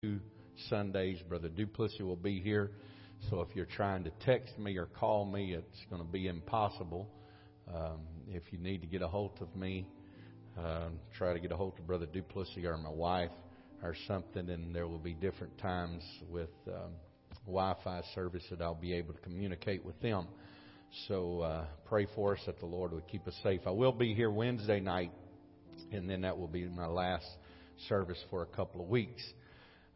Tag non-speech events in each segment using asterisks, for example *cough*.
two Sundays. Brother Duplessis will be here. So if you're trying to text me or call me, it's going to be impossible. Um, if you need to get a hold of me, uh, try to get a hold of Brother Duplessis or my wife or something, and there will be different times with um, Wi-Fi service that I'll be able to communicate with them. So uh, pray for us that the Lord would keep us safe. I will be here Wednesday night, and then that will be my last service for a couple of weeks.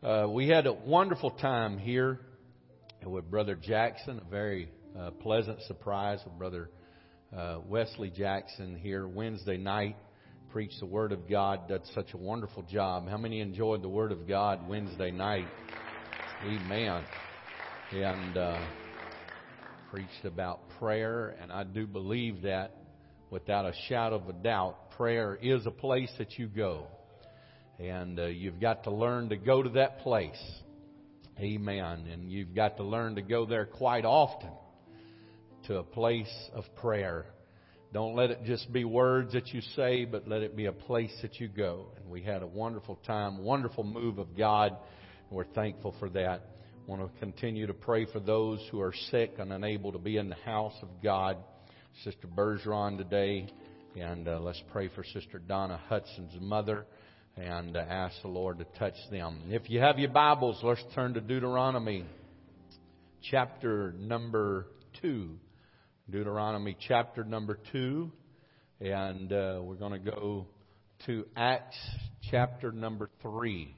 Uh, we had a wonderful time here with Brother Jackson, a very uh, pleasant surprise with Brother uh, Wesley Jackson here Wednesday night. Preached the Word of God, did such a wonderful job. How many enjoyed the Word of God Wednesday night? Amen. And uh, preached about prayer, and I do believe that without a shadow of a doubt, prayer is a place that you go. And uh, you've got to learn to go to that place. Amen. And you've got to learn to go there quite often to a place of prayer. Don't let it just be words that you say, but let it be a place that you go. And we had a wonderful time, wonderful move of God, and we're thankful for that. Want to continue to pray for those who are sick and unable to be in the house of God. Sister Bergeron today, and uh, let's pray for Sister Donna Hudson's mother and ask the Lord to touch them. If you have your Bibles, let's turn to Deuteronomy chapter number 2. Deuteronomy chapter number 2. And uh, we're going to go to Acts chapter number 3.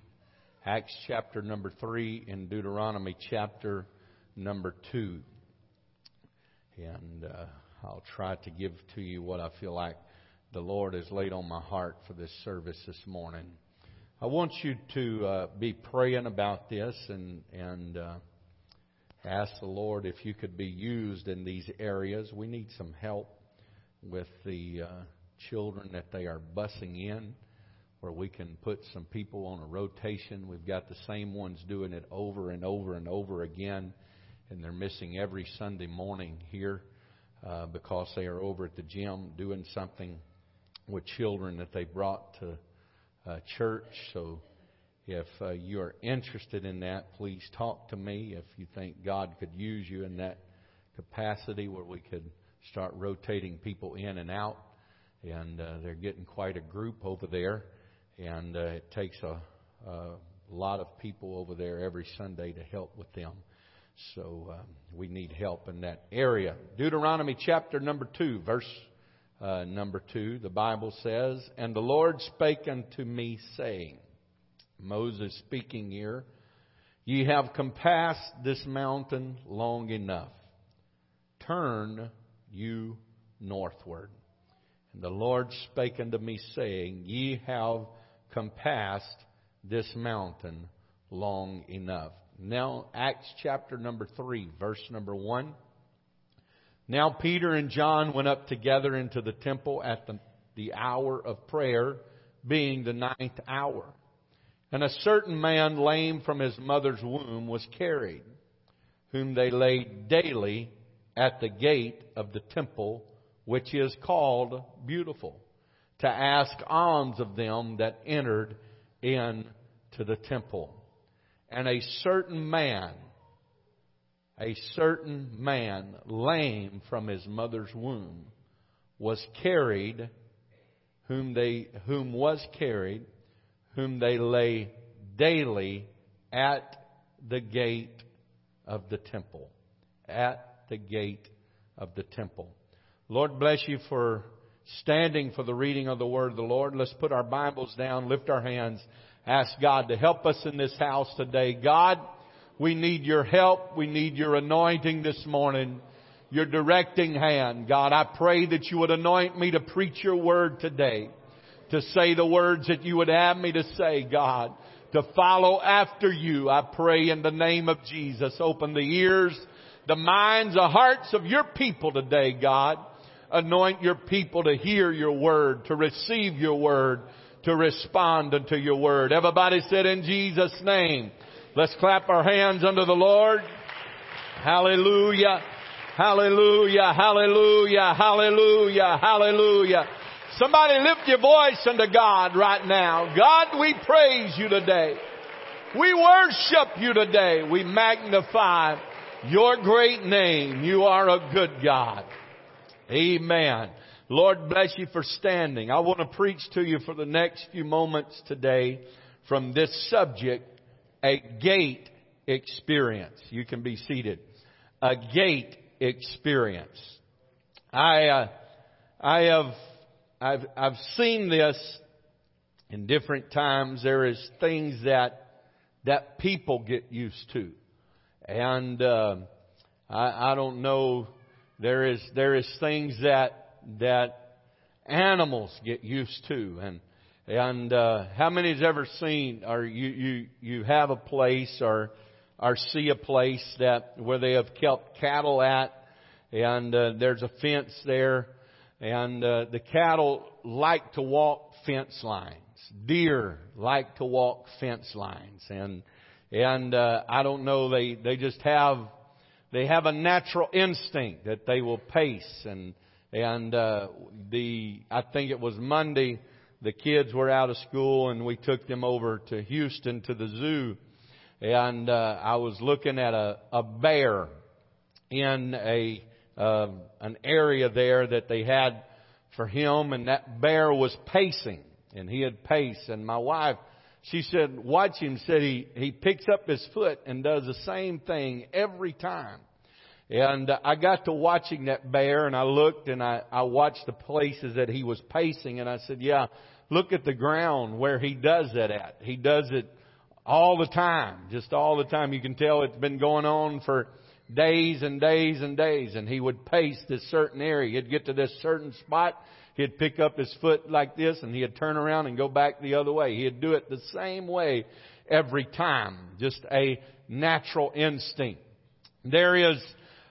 Acts chapter number 3 and Deuteronomy chapter number 2. And uh, I'll try to give to you what I feel like the Lord has laid on my heart for this service this morning. I want you to uh, be praying about this and and uh, ask the Lord if you could be used in these areas. We need some help with the uh, children that they are busing in, where we can put some people on a rotation. We've got the same ones doing it over and over and over again, and they're missing every Sunday morning here uh, because they are over at the gym doing something with children that they brought to uh, church. So if uh, you are interested in that, please talk to me. If you think God could use you in that capacity where we could start rotating people in and out. And uh, they're getting quite a group over there. And uh, it takes a, a lot of people over there every Sunday to help with them. So um, we need help in that area. Deuteronomy chapter number 2, verse uh, number 2, the Bible says, And the Lord spake unto me, saying, Moses speaking here, Ye have compassed this mountain long enough. Turn you northward. And the Lord spake unto me, saying, Ye have compassed this mountain long enough. Now, Acts chapter number 3, verse number 1. Now Peter and John went up together into the temple at the, the hour of prayer, being the ninth hour. And a certain man lame from his mother's womb was carried, whom they laid daily at the gate of the temple, which is called Beautiful, to ask alms of them that entered into the temple. And a certain man a certain man, lame from his mother's womb, was carried, whom they, whom was carried, whom they lay daily at the gate of the temple. At the gate of the temple. Lord bless you for standing for the reading of the word of the Lord. Let's put our Bibles down, lift our hands, ask God to help us in this house today. God, we need your help. We need your anointing this morning. Your directing hand. God, I pray that you would anoint me to preach your word today. To say the words that you would have me to say, God. To follow after you. I pray in the name of Jesus. Open the ears, the minds, the hearts of your people today, God. Anoint your people to hear your word, to receive your word, to respond unto your word. Everybody said in Jesus' name. Let's clap our hands unto the Lord. Hallelujah. Hallelujah. Hallelujah. Hallelujah. Hallelujah. Somebody lift your voice unto God right now. God, we praise you today. We worship you today. We magnify your great name. You are a good God. Amen. Lord bless you for standing. I want to preach to you for the next few moments today from this subject, a gate experience. You can be seated. A gate experience. I, uh, I have, I've, I've seen this in different times. There is things that that people get used to. And uh, I, I don't know. There is there is things that that animals get used to, and and uh, how many has ever seen or you you you have a place or or see a place that where they have kept cattle at, and uh, there's a fence there, and uh, the cattle like to walk fence lines. Deer like to walk fence lines. And and uh, I don't know they they just have they have a natural instinct that they will pace. And and uh, the I think it was Monday the kids were out of school and we took them over to Houston to the zoo and uh, I was looking at a a bear in a uh, an area there that they had for him and that bear was pacing and he had pace. And my wife, she said, watch him. Said he he picks up his foot and does the same thing every time. And I got to watching that bear, and I looked and I I watched the places that he was pacing, and I said, yeah, look at the ground where he does that at. He does it all the time, just all the time. You can tell it's been going on for days and days and days, and he would pace this certain area. He'd get to this certain spot, He'd pick up his foot like this and he'd turn around and go back the other way. He'd do it the same way every time. Just a natural instinct. There is,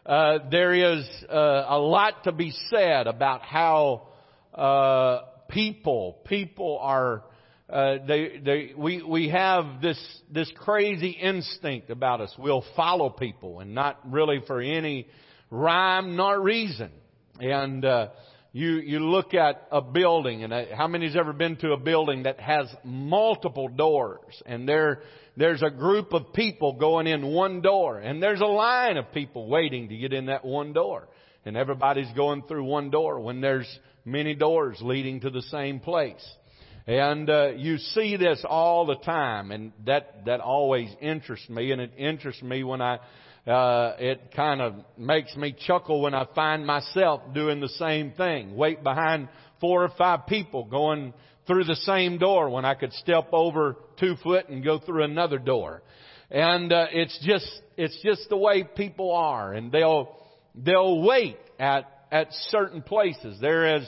uh, there is uh, a lot to be said about how uh, people, people are, uh, they, they, we, we have this, this crazy instinct about us. We'll follow people and not really for any rhyme nor reason. And, uh, you, you look at a building and how many's ever been to a building that has multiple doors and there, there's a group of people going in one door and there's a line of people waiting to get in that one door and everybody's going through one door when there's many doors leading to the same place. And uh, you see this all the time, and that that always interests me, and it interests me when I uh, it kind of makes me chuckle when I find myself doing the same thing. Wait behind four or five people going through the same door when I could step over two foot and go through another door. And uh, it's just it's just the way people are, and they'll they'll wait at at certain places. There is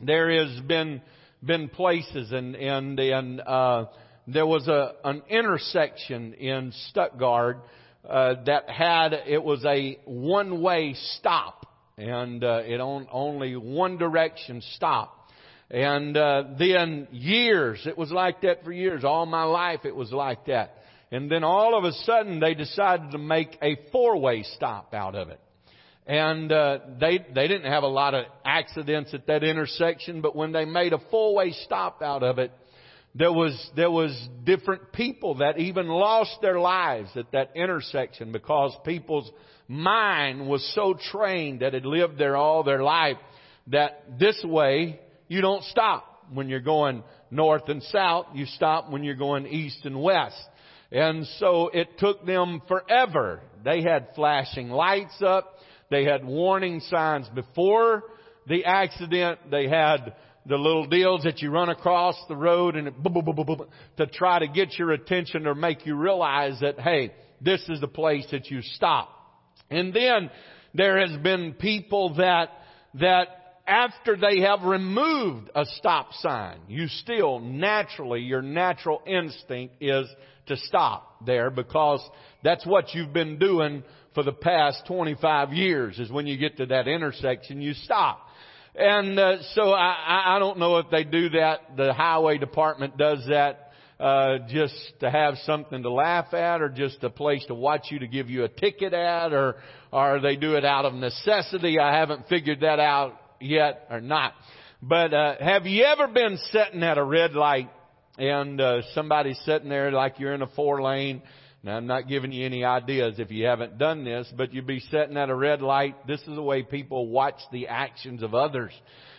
there has been been places and and and uh, there was a an intersection in Stuttgart uh, that had it was a one way stop and uh, it on only one direction stop. And uh, then years it was like that for years. All my life it was like that. And then all of a sudden they decided to make a four way stop out of it and uh, they they didn't have a lot of accidents at that intersection but when they made a four way stop out of it there was, there was different people that even lost their lives at that intersection because people's mind was so trained that had lived there all their life that this way you don't stop when you're going north and south. You stop when you're going east and west. And so it took them forever. They had flashing lights up. They had warning signs before the accident. They had the little deals that you run across the road and it, to try to get your attention or make you realize that, hey, this is the place that you stop. And then there has been people that, that after they have removed a stop sign, you still naturally, your natural instinct is to stop there because that's what you've been doing for the past 25 years is when you get to that intersection, you stop. And uh, so I, I don't know if they do that. The highway department does that uh, just to have something to laugh at, or just a place to watch you to give you a ticket at, or or they do it out of necessity. I haven't figured that out yet, or not. But uh, have you ever been sitting at a red light and uh, somebody's sitting there like you're in a four lane. Now I'm not giving you any ideas if you haven't done this, but you'd be sitting at a red light. This is the way people watch the actions of others.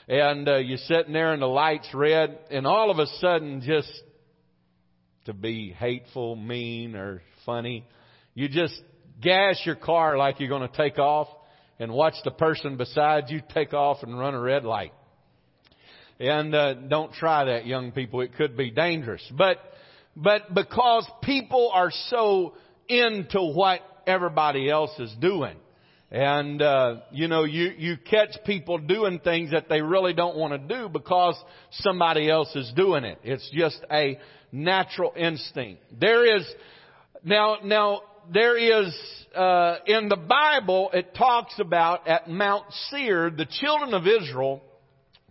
And uh, you're sitting there and the light's red, and all of a sudden, just to be hateful, mean, or funny, you just gas your car like you're going to take off, and watch the person beside you take off and run a red light. And uh, don't try that, young people. It could be dangerous. But but because people are so into what everybody else is doing. And uh, you know, you you catch people doing things that they really don't want to do because somebody else is doing it. It's just a natural instinct. There is now now there is uh, in the Bible it talks about at Mount Seir the children of Israel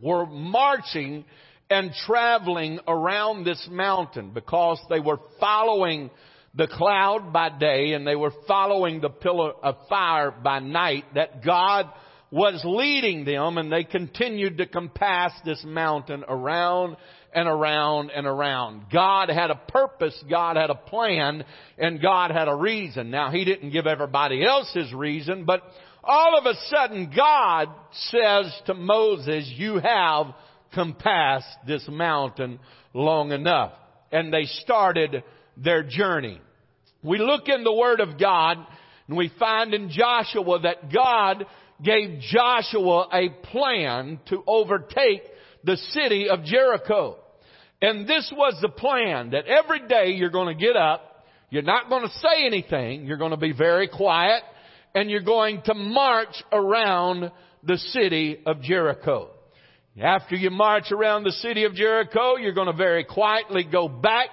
were marching and traveling around this mountain because they were following the cloud by day and they were following the pillar of fire by night that God was leading them and they continued to compass this mountain around and around and around. God had a purpose, God had a plan, and God had a reason. Now He didn't give everybody else His reason, but all of a sudden God says to Moses, you have compassed this mountain long enough. And they started their journey. We look in the Word of God and we find in Joshua that God gave Joshua a plan to overtake the city of Jericho. And this was the plan that every day you're going to get up, you're not going to say anything, you're going to be very quiet, and you're going to march around the city of Jericho. After you march around the city of Jericho, you're going to very quietly go back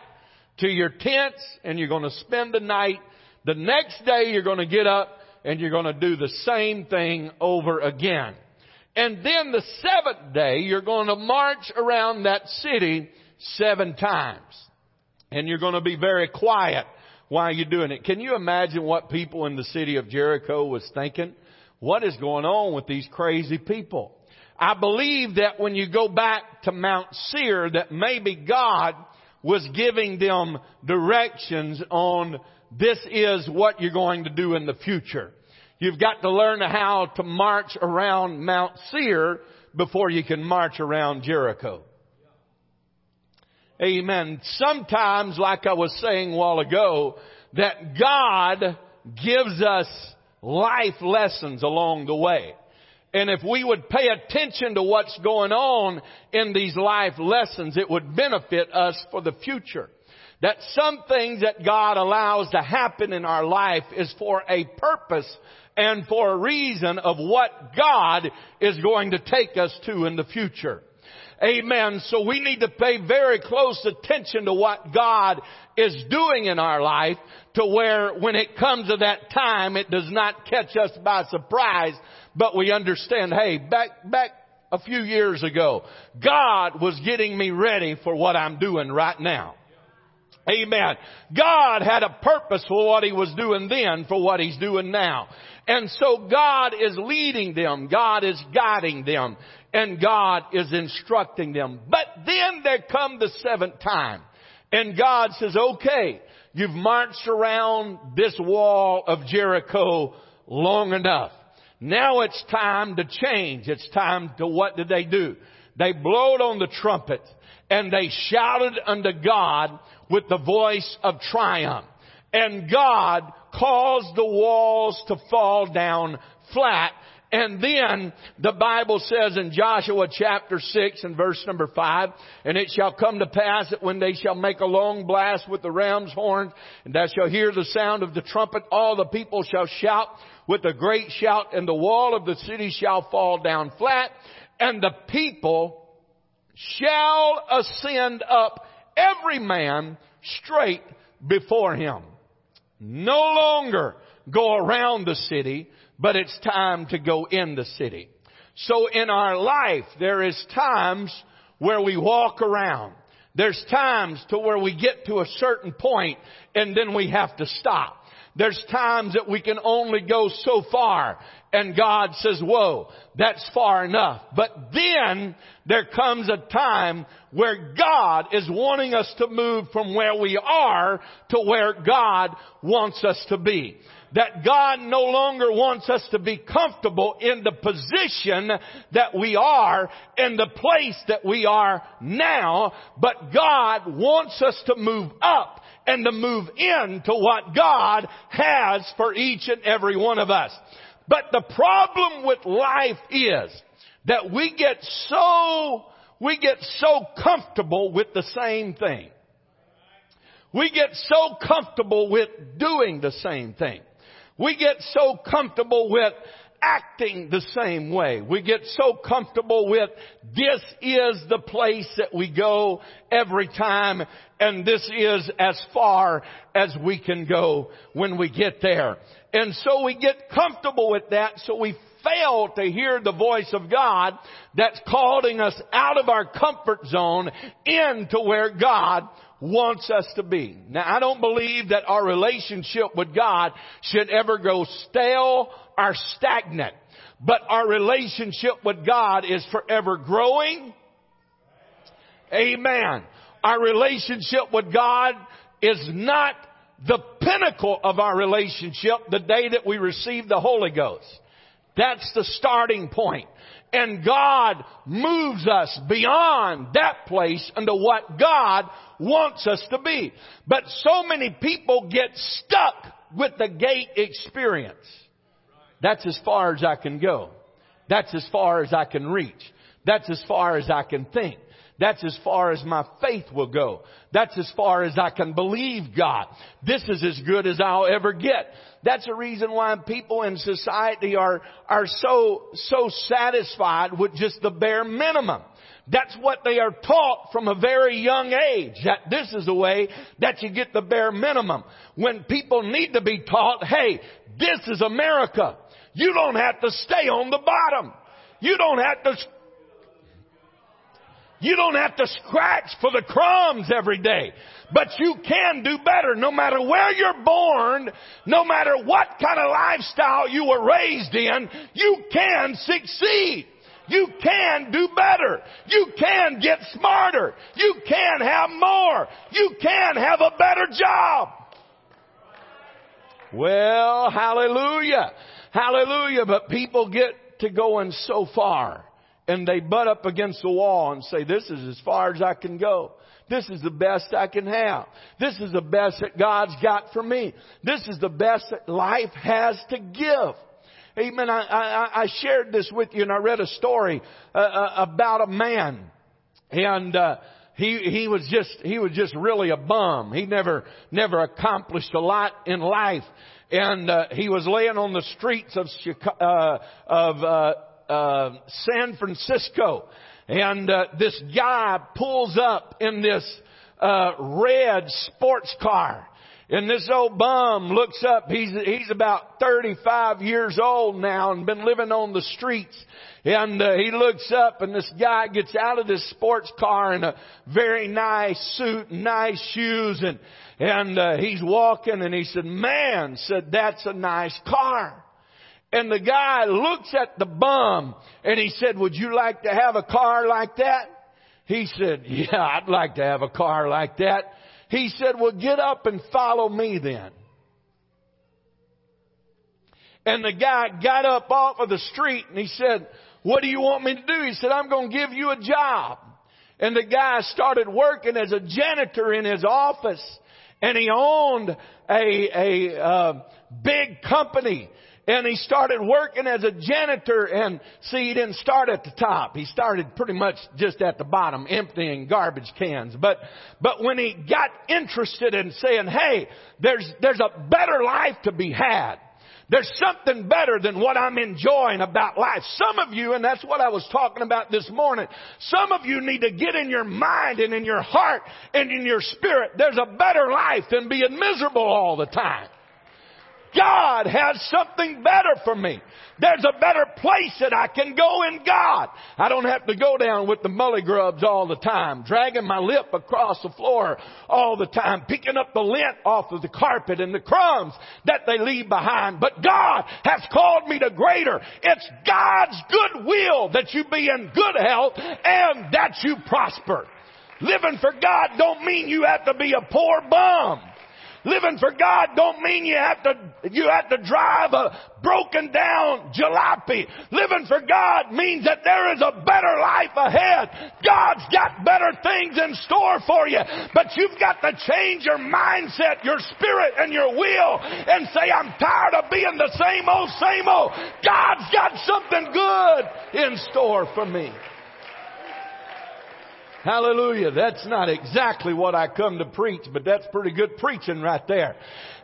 to your tents and you're going to spend the night. The next day you're going to get up and you're going to do the same thing over again. And then the seventh day you're going to march around that city seven times. And you're going to be very quiet while you're doing it. Can you imagine what people in the city of Jericho was thinking? What is going on with these crazy people? I believe that when you go back to Mount Seir that maybe God was giving them directions on this is what you're going to do in the future. You've got to learn how to march around Mount Seir before you can march around Jericho. Amen. Sometimes, like I was saying a while ago, that God gives us life lessons along the way. And if we would pay attention to what's going on in these life lessons, it would benefit us for the future. That some things that God allows to happen in our life is for a purpose and for a reason of what God is going to take us to in the future. Amen. So we need to pay very close attention to what God is doing in our life to where when it comes to that time, it does not catch us by surprise, but we understand, hey, back, back a few years ago, God was getting me ready for what I'm doing right now. Amen. God had a purpose for what He was doing then for what He's doing now. And so God is leading them. God is guiding them and God is instructing them. But then there come the seventh time and God says, okay, you've marched around this wall of Jericho long enough. Now it's time to change. It's time to what did they do? They blowed on the trumpet and they shouted unto God with the voice of triumph. And God caused the walls to fall down flat and then the Bible says in Joshua chapter 6 and verse number 5, and it shall come to pass that when they shall make a long blast with the ram's horn, and thou shalt hear the sound of the trumpet, all the people shall shout with a great shout, and the wall of the city shall fall down flat, and the people shall ascend up every man straight before him. No longer go around the city, but it's time to go in the city. So in our life, there is times where we walk around. There's times to where we get to a certain point and then we have to stop. There's times that we can only go so far and God says, whoa, that's far enough. But then there comes a time where God is wanting us to move from where we are to where God wants us to be that God no longer wants us to be comfortable in the position that we are, in the place that we are now, but God wants us to move up and to move into what God has for each and every one of us. But the problem with life is that we get so, we get so comfortable with the same thing. We get so comfortable with doing the same thing. We get so comfortable with acting the same way. We get so comfortable with this is the place that we go every time and this is as far as we can go when we get there. And so we get comfortable with that so we fail to hear the voice of God that's calling us out of our comfort zone into where God wants us to be. Now I don't believe that our relationship with God should ever go stale or stagnant. But our relationship with God is forever growing. Amen. Our relationship with God is not the pinnacle of our relationship the day that we receive the Holy Ghost. That's the starting point. And God moves us beyond that place into what God wants us to be. But so many people get stuck with the gate experience. That's as far as I can go. That's as far as I can reach. That's as far as I can think. That's as far as my faith will go. That's as far as I can believe God. This is as good as I'll ever get. That's the reason why people in society are, are so, so satisfied with just the bare minimum. That's what they are taught from a very young age. That this is the way that you get the bare minimum. When people need to be taught, hey, this is America. You don't have to stay on the bottom. You don't have to you don't have to scratch for the crumbs every day. But you can do better no matter where you're born, no matter what kind of lifestyle you were raised in, you can succeed. You can do better. You can get smarter. You can have more. You can have a better job. Well, hallelujah. Hallelujah. But people get to going so far and they butt up against the wall and say, this is as far as I can go. This is the best I can have. This is the best that God's got for me. This is the best that life has to give. Amen. I, I, I shared this with you and I read a story uh, uh, about a man and, uh, he, he was just, he was just really a bum. He never, never accomplished a lot in life. And, uh, he was laying on the streets of Chicago, uh, of, uh, uh, San Francisco, and uh, this guy pulls up in this uh, red sports car. And this old bum looks up. He's, he's about 35 years old now and been living on the streets. And uh, he looks up and this guy gets out of this sports car in a very nice suit, nice shoes and, and uh, he's walking and he said, man, said, that's a nice car. And the guy looks at the bum and he said, would you like to have a car like that? He said, yeah, I'd like to have a car like that. He said, well, get up and follow me then. And the guy got up off of the street and he said, what do you want me to do? He said, I'm going to give you a job. And the guy started working as a janitor in his office and he owned a, a uh, big company and he started working as a janitor and see he didn't start at the top he started pretty much just at the bottom emptying garbage cans but but when he got interested in saying hey there's there's a better life to be had there's something better than what I'm enjoying about life. Some of you, and that's what I was talking about this morning, some of you need to get in your mind and in your heart and in your spirit, there's a better life than being miserable all the time. God has something better for me. There's a better place that I can go in God. I don't have to go down with the mully grubs all the time, dragging my lip across the floor all the time, picking up the lint off of the carpet and the crumbs that they leave behind. But God has called me to greater. It's God's good will that you be in good health and that you prosper. Living for God don't mean you have to be a poor bum. Living for God don't mean you have to, you have to drive a broken down jalopy. Living for God means that there is a better life ahead. God's got better things in store for you. But you've got to change your mindset, your spirit, and your will and say, I'm tired of being the same old, same old. God's got something good in store for me. Hallelujah. That's not exactly what I come to preach, but that's pretty good preaching right there.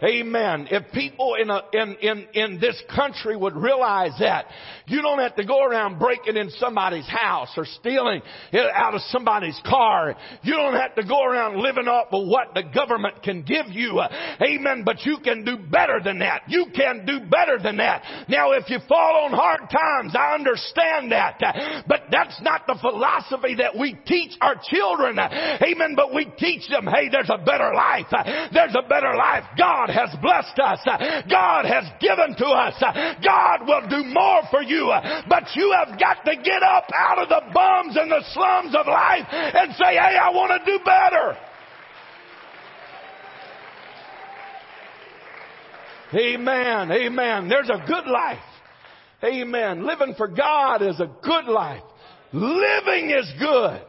Amen. If people in, a, in, in, in this country would realize that, you don't have to go around breaking in somebody's house or stealing it out of somebody's car. You don't have to go around living off of what the government can give you. Amen. But you can do better than that. You can do better than that. Now, if you fall on hard times, I understand that. But that's not the philosophy that we teach our children. Amen. But we teach them, hey, there's a better life. There's a better life. God has blessed us. God has given to us. God will do more for you. But you have got to get up out of the bums and the slums of life and say, hey, I want to do better. Amen. Amen. There's a good life. Amen. Living for God is a good life. Living is good.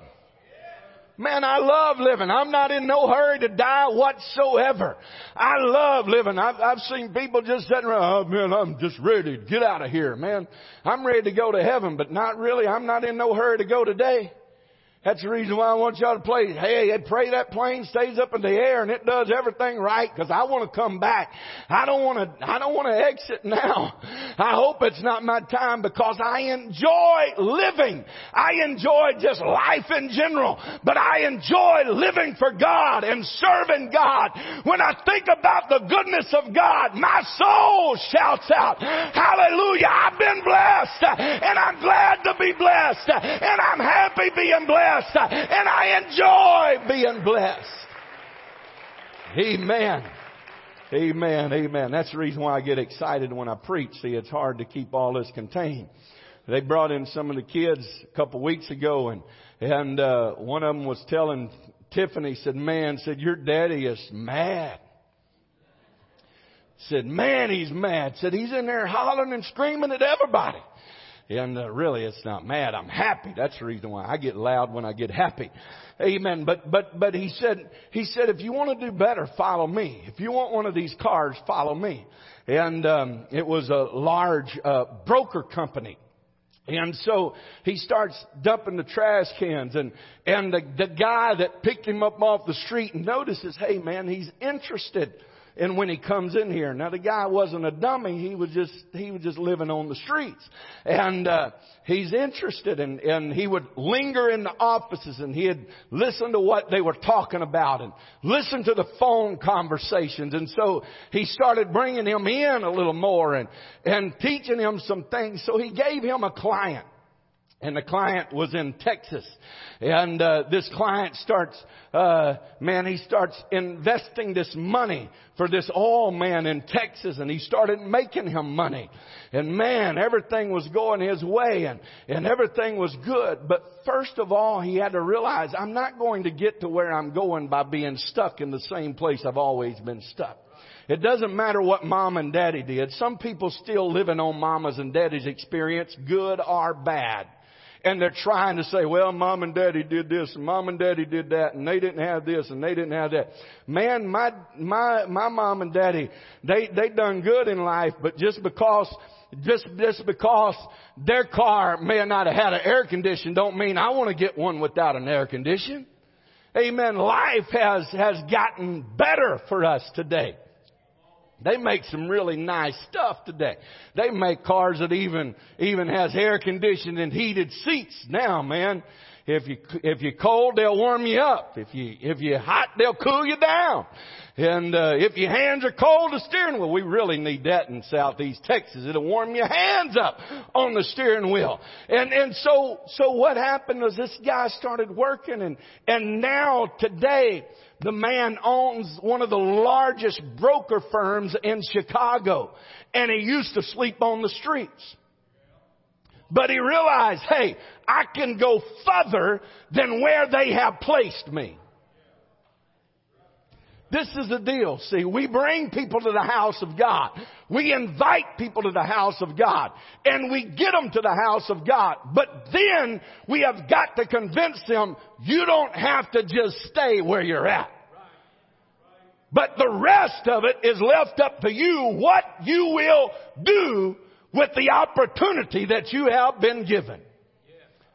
Man, I love living. I'm not in no hurry to die whatsoever. I love living. I've, I've seen people just sitting around, oh man, I'm just ready to get out of here, man. I'm ready to go to heaven, but not really. I'm not in no hurry to go today. That's the reason why I want y'all to play. Hey, pray that plane stays up in the air and it does everything right because I want to come back. I don't want to, I don't want to exit now. *laughs* I hope it's not my time because I enjoy living. I enjoy just life in general, but I enjoy living for God and serving God. When I think about the goodness of God, my soul shouts out, hallelujah, I've been blessed and I'm glad to be blessed and I'm happy being blessed blessed and I enjoy being blessed. Amen. Amen. Amen. That's the reason why I get excited when I preach. See, it's hard to keep all this contained. They brought in some of the kids a couple weeks ago and, and, uh, one of them was telling Tiffany, said, man, said, your daddy is mad. Said, man, he's mad. Said, he's in there hollering and screaming at everybody. And uh, really, it's not mad. I'm happy. That's the reason why I get loud when I get happy. Amen. But but but he said he said if you want to do better, follow me. If you want one of these cars, follow me. And um, it was a large uh, broker company. And so he starts dumping the trash cans and, and the, the guy that picked him up off the street notices, hey man, he's interested and when he comes in here. Now the guy wasn't a dummy. He was just, he was just living on the streets. And, uh, he's interested and, and he would linger in the offices and he'd listen to what they were talking about and listen to the phone conversations. And so he started bringing him in a little more and, and teaching him some things. So he gave him a client and the client was in Texas. And uh, this client starts, uh, man, he starts investing this money for this oil man in Texas, and he started making him money. And man, everything was going his way, and and everything was good. But first of all, he had to realize I'm not going to get to where I'm going by being stuck in the same place I've always been stuck. It doesn't matter what mom and daddy did. Some people still living on mama's and daddy's experience, good or bad and they're trying to say, well, mom and daddy did this and mom and daddy did that and they didn't have this and they didn't have that. Man, my, my, my mom and daddy, they, they done good in life, but just because just, just because their car may not have had an air condition don't mean I want to get one without an air condition. Amen. Life has, has gotten better for us today. They make some really nice stuff today. They make cars that even, even has air conditioned and heated seats now, man. If you, if you're cold, they'll warm you up. If you, if you're hot, they'll cool you down. And, uh, if your hands are cold, the steering wheel, we really need that in southeast Texas. It'll warm your hands up on the steering wheel. And, and so, so what happened was this guy started working and, and now today, the man owns one of the largest broker firms in Chicago. And he used to sleep on the streets. But he realized, hey, I can go further than where they have placed me. This is the deal. See, we bring people to the house of God. We invite people to the house of God. And we get them to the house of God. But then we have got to convince them you don't have to just stay where you're at. But the rest of it is left up to you what you will do with the opportunity that you have been given.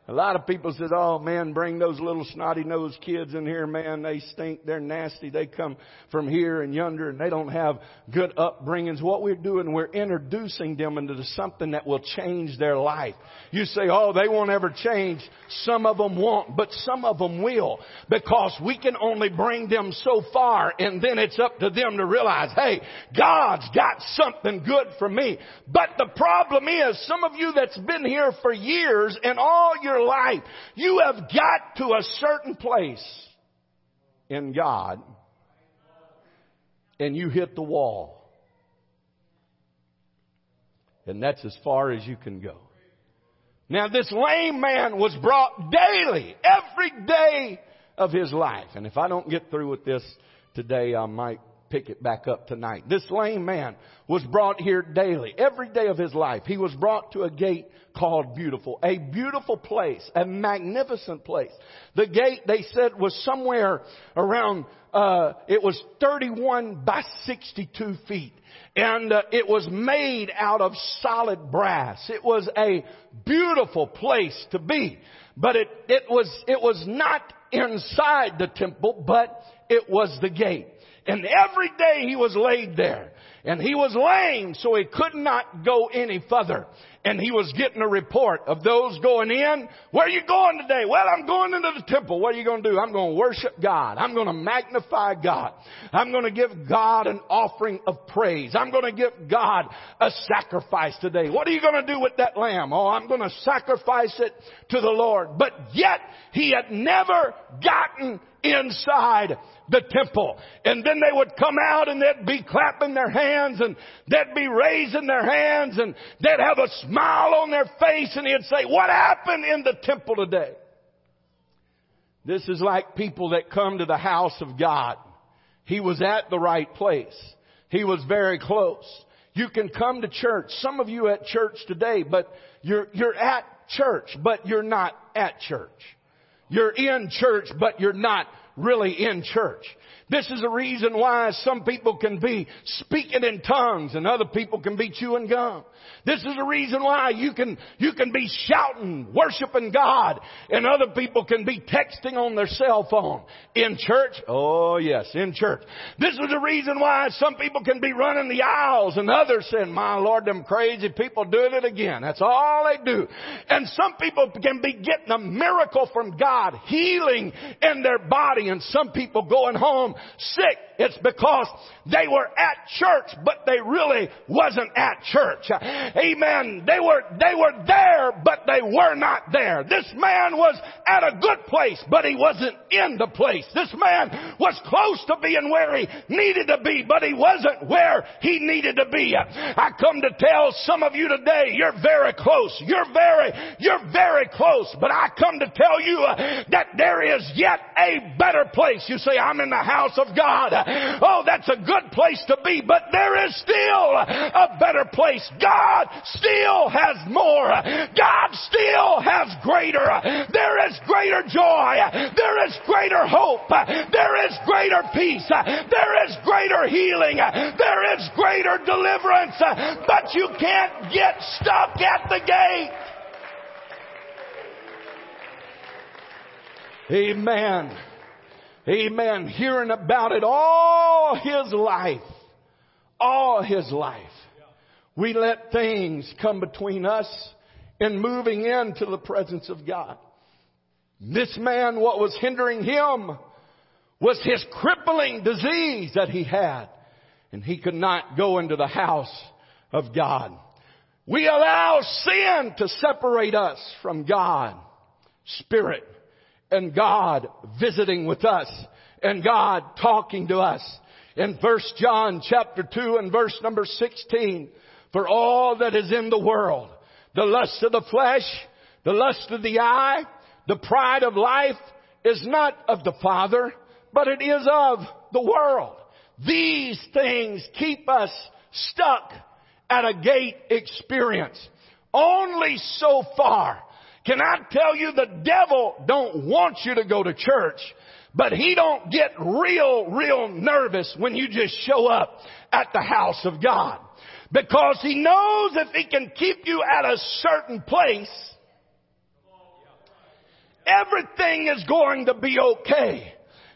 A lot of people said, oh man, bring those little snotty nosed kids in here, man. They stink. They're nasty. They come from here and yonder and they don't have good upbringings. What we're doing, we're introducing them into something that will change their life. You say, oh, they won't ever change. Some of them won't, but some of them will because we can only bring them so far and then it's up to them to realize, hey, God's got something good for me. But the problem is some of you that's been here for years and all your life. You have got to a certain place in God and you hit the wall. And that's as far as you can go. Now this lame man was brought daily, every day of his life. And if I don't get through with this today, I might pick it back up tonight. This lame man was brought here daily, every day of his life. He was brought to a gate called Beautiful, a beautiful place, a magnificent place. The gate, they said, was somewhere around, uh, it was 31 by 62 feet. And uh, it was made out of solid brass. It was a beautiful place to be. But it, it was, it was not inside the temple, but it was the gate. And every day he was laid there. And he was lame, so he could not go any further. And he was getting a report of those going in. Where are you going today? Well, I'm going into the temple. What are you going to do? I'm going to worship God. I'm going to magnify God. I'm going to give God an offering of praise. I'm going to give God a sacrifice today. What are you going to do with that lamb? Oh, I'm going to sacrifice it to the Lord. But yet, he had never gotten inside the temple. And then they would come out and they'd be clapping their hands and they'd be raising their hands and they'd have a smile on their face and he'd say, what happened in the temple today? This is like people that come to the house of God. He was at the right place. He was very close. You can come to church. Some of you at church today, but you're, you're at church, but you're not at church. You're in church, but you're not really in church. This is the reason why some people can be speaking in tongues and other people can be chewing gum. This is the reason why you can, you can be shouting, worshiping God, and other people can be texting on their cell phone. In church? Oh yes, in church. This is the reason why some people can be running the aisles and others saying, my Lord, them crazy people doing it again. That's all they do. And some people can be getting a miracle from God, healing in their body, and some people going home sick. It's because they were at church, but they really wasn't at church. Amen. They were, they were there, but they were not there. This man was at a good place, but he wasn't in the place. This man was close to being where he needed to be, but he wasn't where he needed to be. I come to tell some of you today, you're very close. You're very, you're very close, but I come to tell you uh, that there is yet a better place. You say, I'm in the house of God. Oh, that's a good place to be, but there is still a better place. God still has more. God still has greater. There is greater joy. There is greater hope. There is greater peace. There is greater healing. There is greater deliverance. But you can't get stuck at the gate. Amen. Amen. Hearing about it all his life. All his life. We let things come between us and moving into the presence of God. This man, what was hindering him was his crippling disease that he had. And he could not go into the house of God. We allow sin to separate us from God, Spirit, and God visiting with us, and God talking to us. In 1 John chapter 2 and verse number 16, for all that is in the world, the lust of the flesh, the lust of the eye, the pride of life is not of the Father, but it is of the world. These things keep us stuck at a gate experience. Only so far. Can I tell you the devil don't want you to go to church, but he don't get real, real nervous when you just show up at the house of God. Because he knows if he can keep you at a certain place, everything is going to be okay.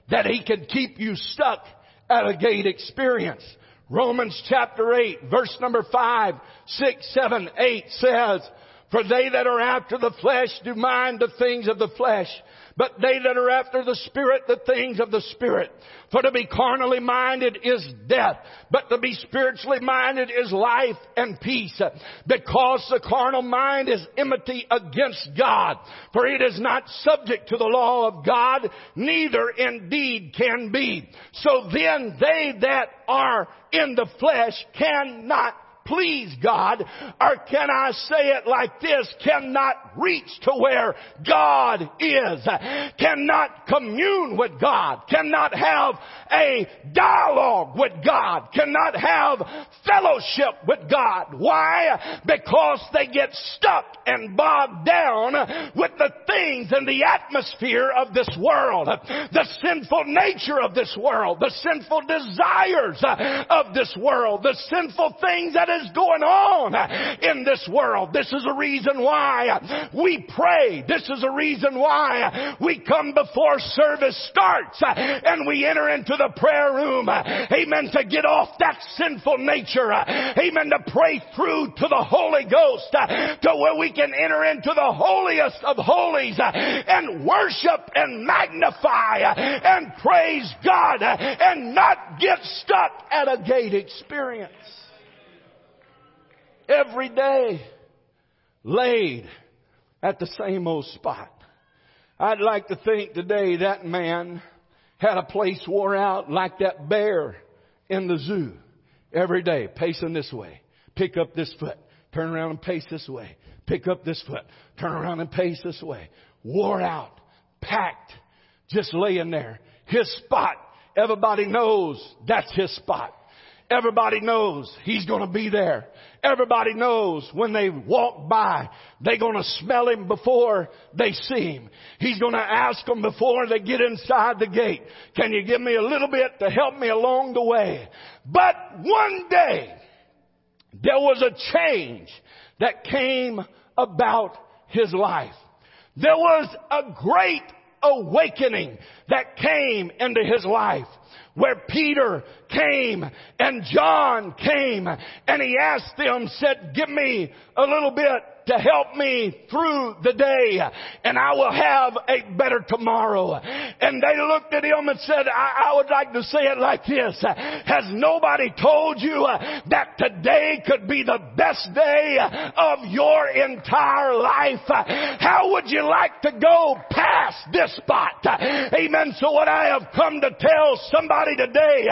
That he can keep you stuck at a gate experience. Romans chapter 8 verse number 5, 6, 7, 8 says, For they that are after the flesh do mind the things of the flesh, but they that are after the Spirit, the things of the Spirit. For to be carnally minded is death, but to be spiritually minded is life and peace. Because the carnal mind is enmity against God, for it is not subject to the law of God, neither indeed can be. So then they that are in the flesh cannot please God, or can I say it like this, cannot reach to where God is, cannot commune with God, cannot have a dialogue with God, cannot have fellowship with God. Why? Because they get stuck and bogged down with the things and the atmosphere of this world, the sinful nature of this world, the sinful desires of this world, the sinful things that is going on in this world. This is a reason why we pray. This is a reason why we come before service starts and we enter into the prayer room. Amen. To get off that sinful nature. Amen. To pray through to the Holy Ghost to where we can enter into the holiest of holies and worship and magnify and praise God and not get stuck at a gate experience every day laid at the same old spot. I'd like to think today that man had a place wore out like that bear in the zoo every day, pacing this way, pick up this foot, turn around and pace this way, pick up this foot, turn around and pace this way, wore out, packed, just laying there. His spot, everybody knows that's his spot. Everybody knows he's going to be there. Everybody knows when they walk by, they're going to smell him before they see him. He's going to ask them before they get inside the gate, can you give me a little bit to help me along the way? But one day, there was a change that came about his life. There was a great awakening that came into his life where Peter came and John came and he asked them, said, give me a little bit to help me through the day and I will have a better tomorrow. And they looked at him and said, I, I would like to say it like this. Has nobody told you that today could be the best day of your entire life? How would you like to go past this spot? Amen. So what I have come to tell somebody today,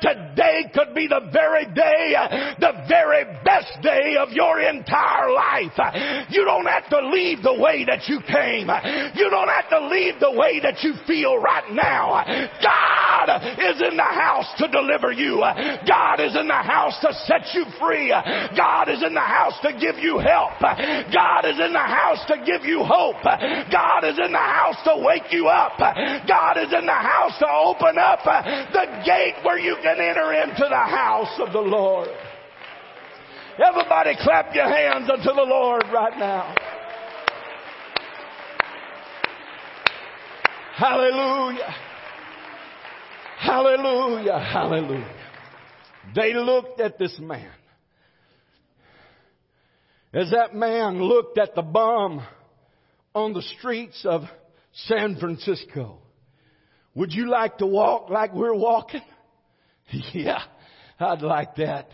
today could be the very day, the very best day of your entire life. You don't have to leave the way that you came. You don't have to leave the way that you feel right now. God is in the house to deliver you. God is in the house to set you free. God is in the house to give you help. God is in the house to give you hope. God is in the house to wake you up. God is in the house to open up the gate where you can enter into the house of the Lord. Everybody clap your hands unto the Lord right now. Hallelujah. Hallelujah. Hallelujah. They looked at this man. As that man looked at the bum on the streets of San Francisco. Would you like to walk like we're walking? *laughs* yeah, I'd like that.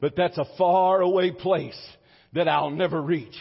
But that's a far away place that I'll never reach.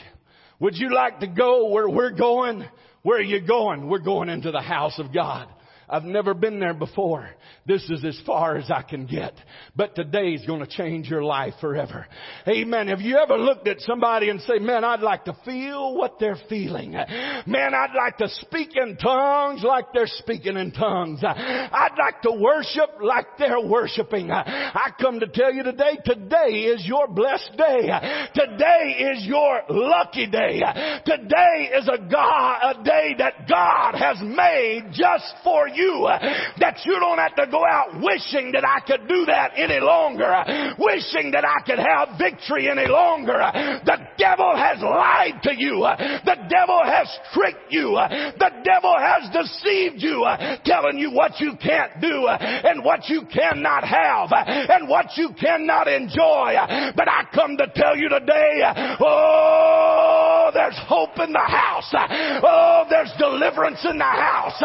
Would you like to go where we're going? Where are you going? We're going into the house of God. I've never been there before. This is as far as I can get. But today is going to change your life forever. Amen. Have you ever looked at somebody and say, man, I'd like to feel what they're feeling. Man, I'd like to speak in tongues like they're speaking in tongues. I'd like to worship like they're worshiping. I come to tell you today, today is your blessed day. Today is your lucky day. Today is a God, a day that God has made just for you you uh, that you don't have to go out wishing that I could do that any longer, uh, wishing that I could have victory any longer. Uh, the devil has lied to you. The devil has tricked you. The devil has deceived you, telling you what you can't do and what you cannot have and what you cannot enjoy. But I come to tell you today, oh, there's hope in the house. Oh, there's deliverance in the house.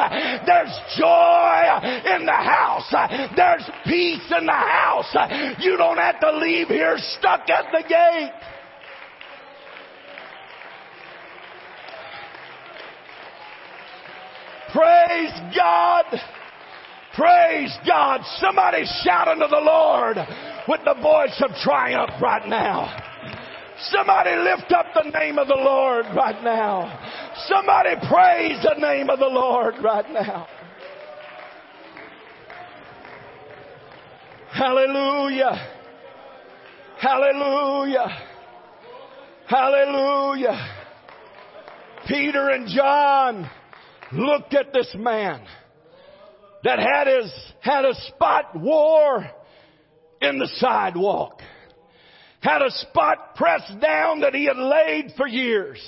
There's joy in the house. There's peace in the house. You don't have to leave here stuck at the gate. Praise God. Praise God. Somebody shout unto the Lord with the voice of triumph right now. Somebody lift up the name of the Lord right now. Somebody praise the name of the Lord right now. Hallelujah. Hallelujah. Hallelujah. Peter and John looked at this man that had his, had a spot war in the sidewalk. Had a spot pressed down that he had laid for years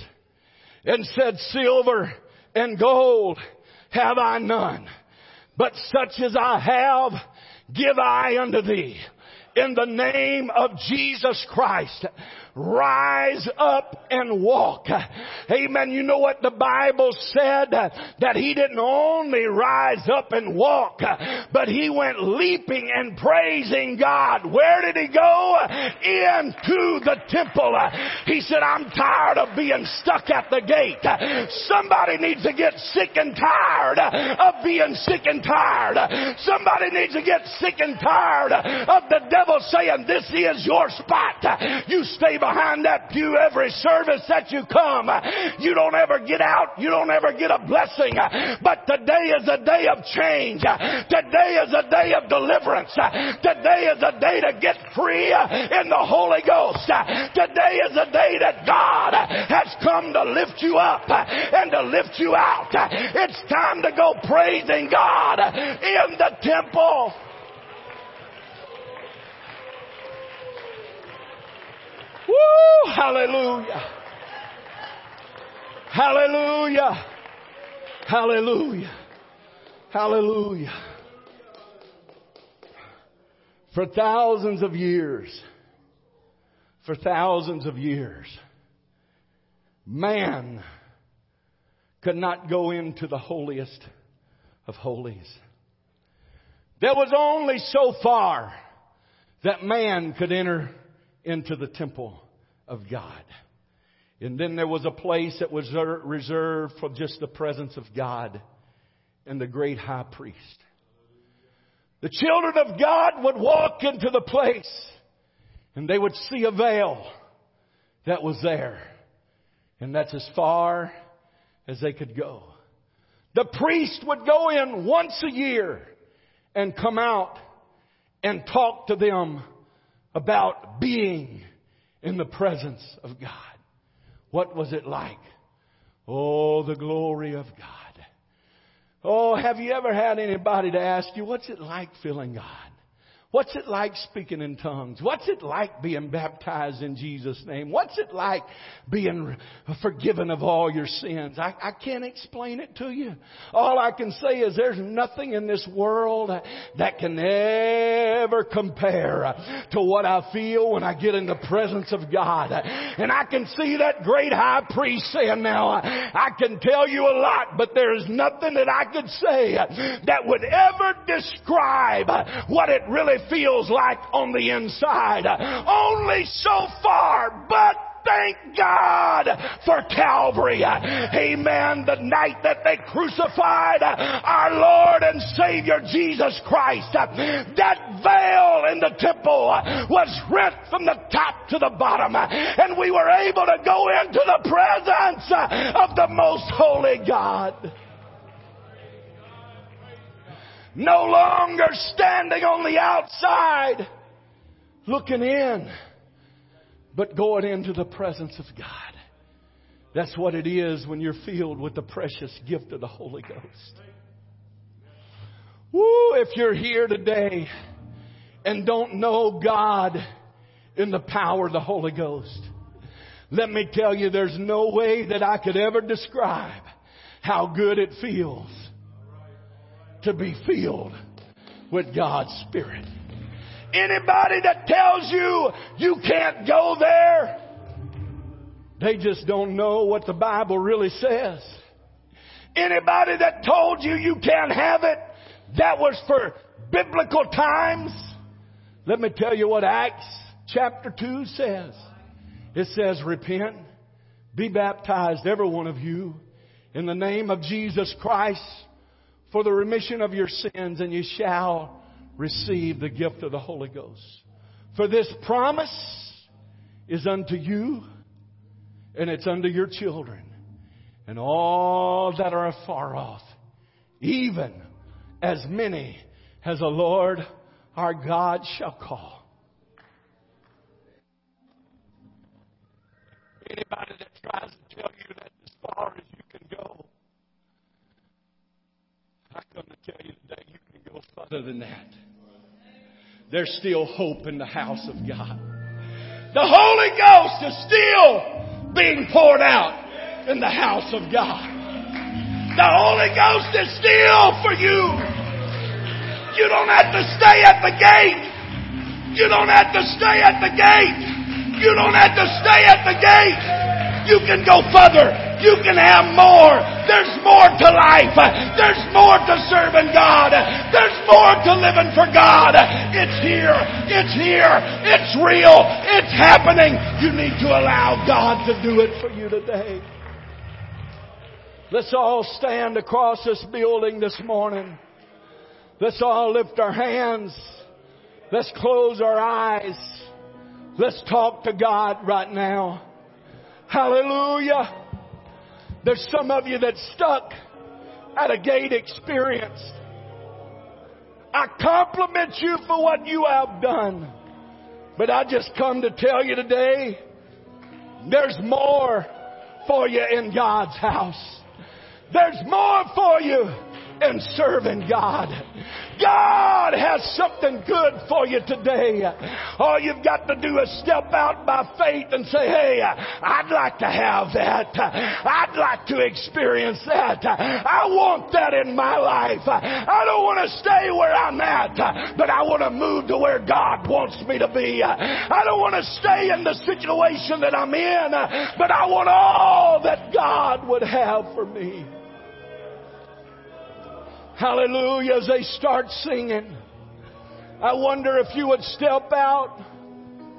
and said, silver and gold have I none, but such as I have, give I unto thee. In the name of Jesus Christ, rise up and walk. Amen. You know what the Bible said? That he didn't only rise up and walk, but he went leaping and praising God. Where did he go? Into the temple. He said, I'm tired of being stuck at the gate. Somebody needs to get sick and tired of being sick and tired. Somebody needs to get sick and tired of the devil saying, this is your spot. You stay behind that pew every service that you come. You don't ever get out. You don't ever get a blessing. But today is a day of change. Today is a day of deliverance. Today is a day to get free in the Holy Ghost. Today is a day that God has come to lift you up and to lift you out. It's time to go praising God in the temple. Woo! Hallelujah. Hallelujah. Hallelujah. Hallelujah. For thousands of years, for thousands of years, man could not go into the holiest of holies. There was only so far that man could enter into the temple of God. And then there was a place that was reserved for just the presence of God and the great high priest. The children of God would walk into the place and they would see a veil that was there. And that's as far as they could go. The priest would go in once a year and come out and talk to them about being in the presence of God. What was it like? Oh, the glory of God. Oh, have you ever had anybody to ask you, what's it like feeling God? What's it like speaking in tongues? What's it like being baptized in Jesus' name? What's it like being forgiven of all your sins? I, I can't explain it to you. All I can say is there's nothing in this world that can ever compare to what I feel when I get in the presence of God. And I can see that great high priest saying now, I can tell you a lot, but there's nothing that I could say that would ever describe what it really feels like on the inside. Only so far, but thank God for Calvary. Amen. The night that they crucified our Lord and Savior Jesus Christ, that veil in the temple was rent from the top to the bottom and we were able to go into the presence of the most holy God no longer standing on the outside looking in, but going into the presence of God. That's what it is when you're filled with the precious gift of the Holy Ghost. Woo, if you're here today and don't know God in the power of the Holy Ghost, let me tell you there's no way that I could ever describe how good it feels to be filled with God's Spirit. Anybody that tells you you can't go there, they just don't know what the Bible really says. Anybody that told you you can't have it, that was for biblical times. Let me tell you what Acts chapter 2 says. It says, repent, be baptized, every one of you, in the name of Jesus Christ for the remission of your sins, and you shall receive the gift of the Holy Ghost. For this promise is unto you, and it's unto your children, and all that are afar off, even as many as the Lord our God shall call. Anybody that tries to tell you that as far as you can go, I come to tell you today you can go further than that. There's still hope in the house of God. The Holy Ghost is still being poured out in the house of God. The Holy Ghost is still for you. You don't have to stay at the gate. You don't have to stay at the gate. You don't have to stay at the gate. You can go further. You can have more. There's more to life. There's more to serving God. There's more to living for God. It's here. It's here. It's real. It's happening. You need to allow God to do it for you today. Let's all stand across this building this morning. Let's all lift our hands. Let's close our eyes. Let's talk to God right now. Hallelujah. There's some of you that's stuck at a gate experience. I compliment you for what you have done. But I just come to tell you today, there's more for you in God's house. There's more for you in serving God. God has something good for you today. All you've got to do is step out by faith and say, hey, I'd like to have that. I'd like to experience that. I want that in my life. I don't want to stay where I'm at, but I want to move to where God wants me to be. I don't want to stay in the situation that I'm in, but I want all that God would have for me. Hallelujah. As they start singing, I wonder if you would step out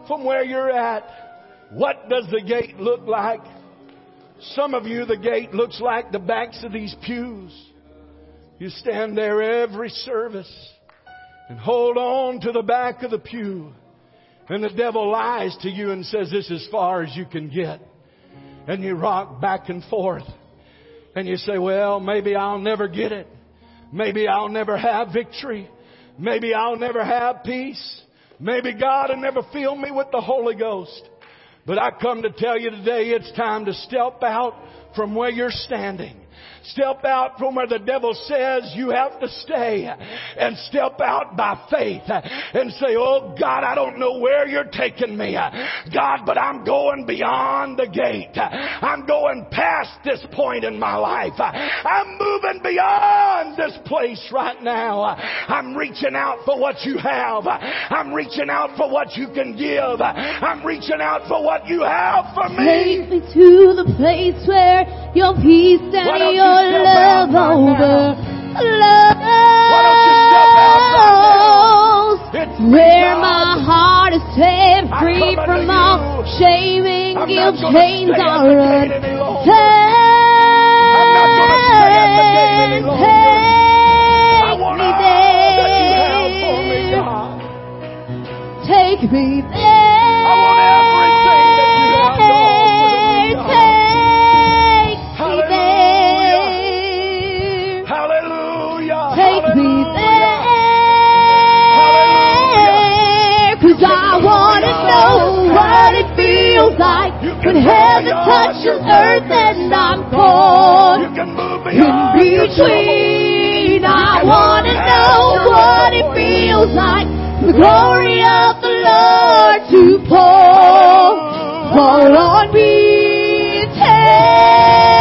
from where you're at. What does the gate look like? Some of you, the gate looks like the backs of these pews. You stand there every service and hold on to the back of the pew. And the devil lies to you and says, this is as far as you can get. And you rock back and forth. And you say, well, maybe I'll never get it. Maybe I'll never have victory. Maybe I'll never have peace. Maybe God will never fill me with the Holy Ghost. But I come to tell you today it's time to step out from where you're standing Step out from where the devil says you have to stay and step out by faith and say, Oh God, I don't know where you're taking me. God, but I'm going beyond the gate. I'm going past this point in my life. I'm moving beyond this place right now. I'm reaching out for what you have. I'm reaching out for what you can give. I'm reaching out for what you have for me. Take me to the place where your peace and your love right Why don't you step out right overflows. It's Where my heart is set free from all shame and guilt, chains are the gate any longer. I'm not gonna stay at the gate any untamed. longer. I Take me all that you have for me, there. Take me there. Know what it feels like You when heaven touches earth and I'm caught move in beyond your trouble. between. I wanna know what it feels like the glory of the Lord to pour, fall on me. Take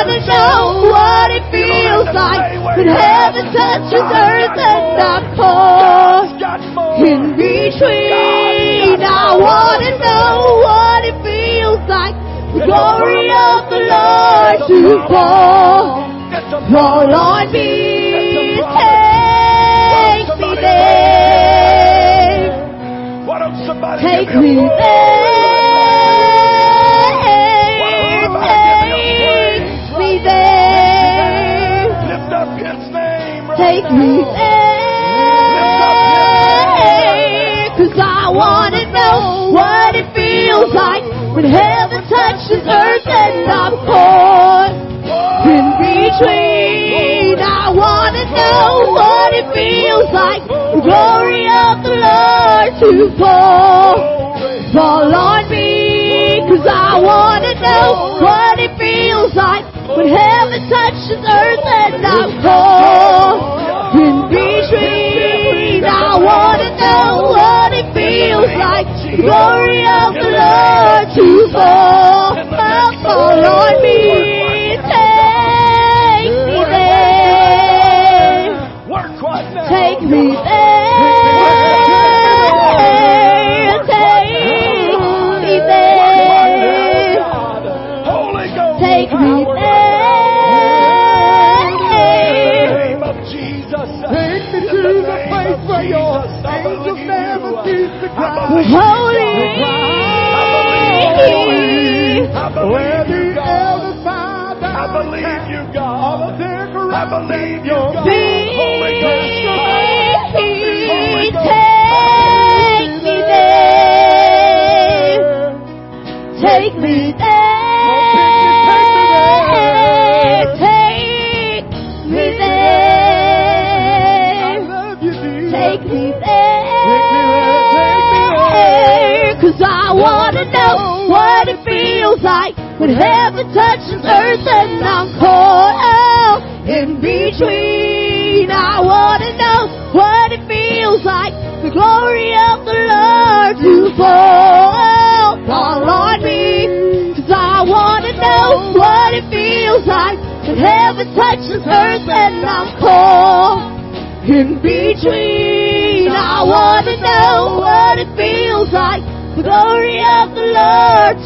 I wanna know what it feels like when heaven touches earth and I'm caught God's got more. in between. I wanna know what it feels like the glory of the Lord to fall. Fall on me, take me there, Why don't somebody take me there, me cause I wanna know what it feels like when heaven touches earth and I'm caught in between. I wanna know what it feels like glory of the Lord to fall, fall on me. Cause I wanna know what it feels like when heaven touches earth and I'm caught in between. I wanna know what it feels like the glory of the Lord to fall, fall on me. Take me there. Work right now. Take me there. To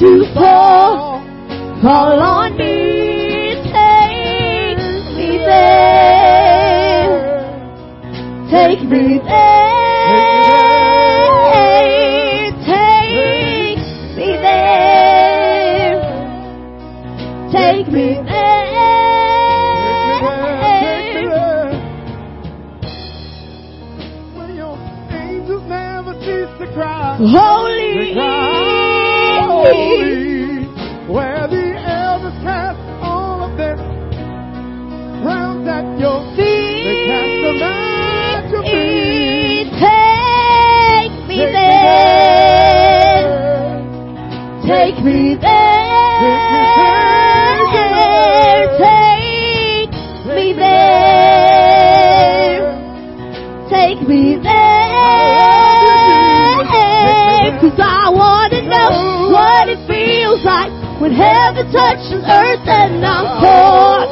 to fall, fall on me. Take me there. Take me there. Take me there. Take me there holy, where the elders cast all of them round at your feet. They cast them at your feet. Take me there. Take me there. When heaven touches earth and I'm caught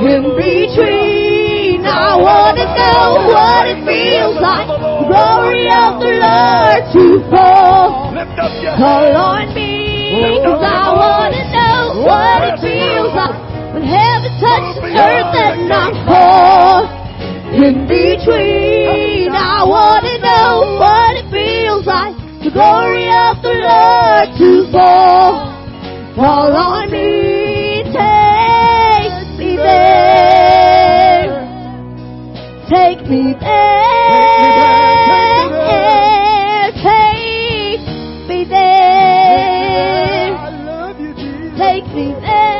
in between. I wanna know what it feels like. The glory of the Lord to fall. Call on me, cause I wanna know what it feels like when heaven touches earth and I'm caught in between. I wanna know what it feels like the glory of the Lord to fall. Fall on me, take me there, take me there, take me there. Take me there.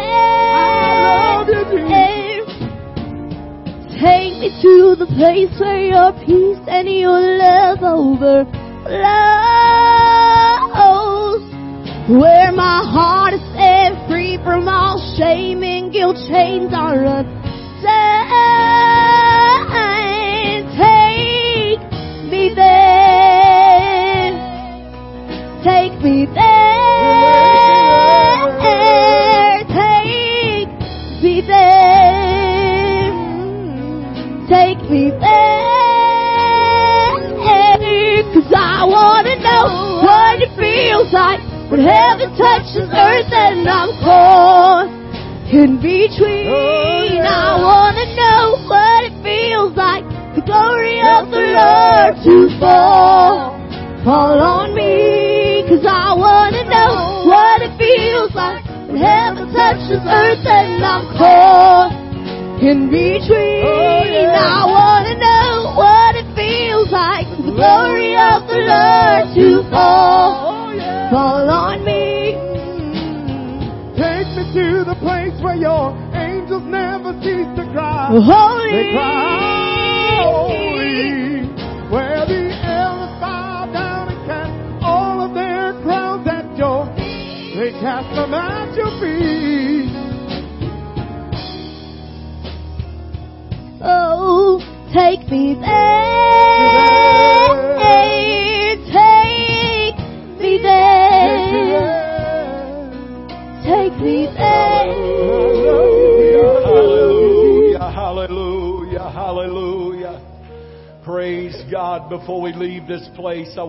Take me to the place where your peace and your love overflows. Where my heart is from all shame and guilt, chains are undone. Take me there. Take me there. Take me there. Take me there. Cause I wanna know what it feels like when heaven touches earth and I'm caught in between. I wanna know what it feels like the glory of the Lord to fall. Fall on me, cause I wanna know what it feels like when heaven touches earth and I'm caught in between. I wanna know what it feels like the glory of the Lord to fall. Fall on me. Take me to the place where your angels never cease to cry. Holy. They cry, holy, where the elders bow down and cast all of their crowns at your feet. They cast them at your feet. Oh, take me there. Take me there. Hallelujah, hallelujah, hallelujah. Praise God. Before we leave this place, I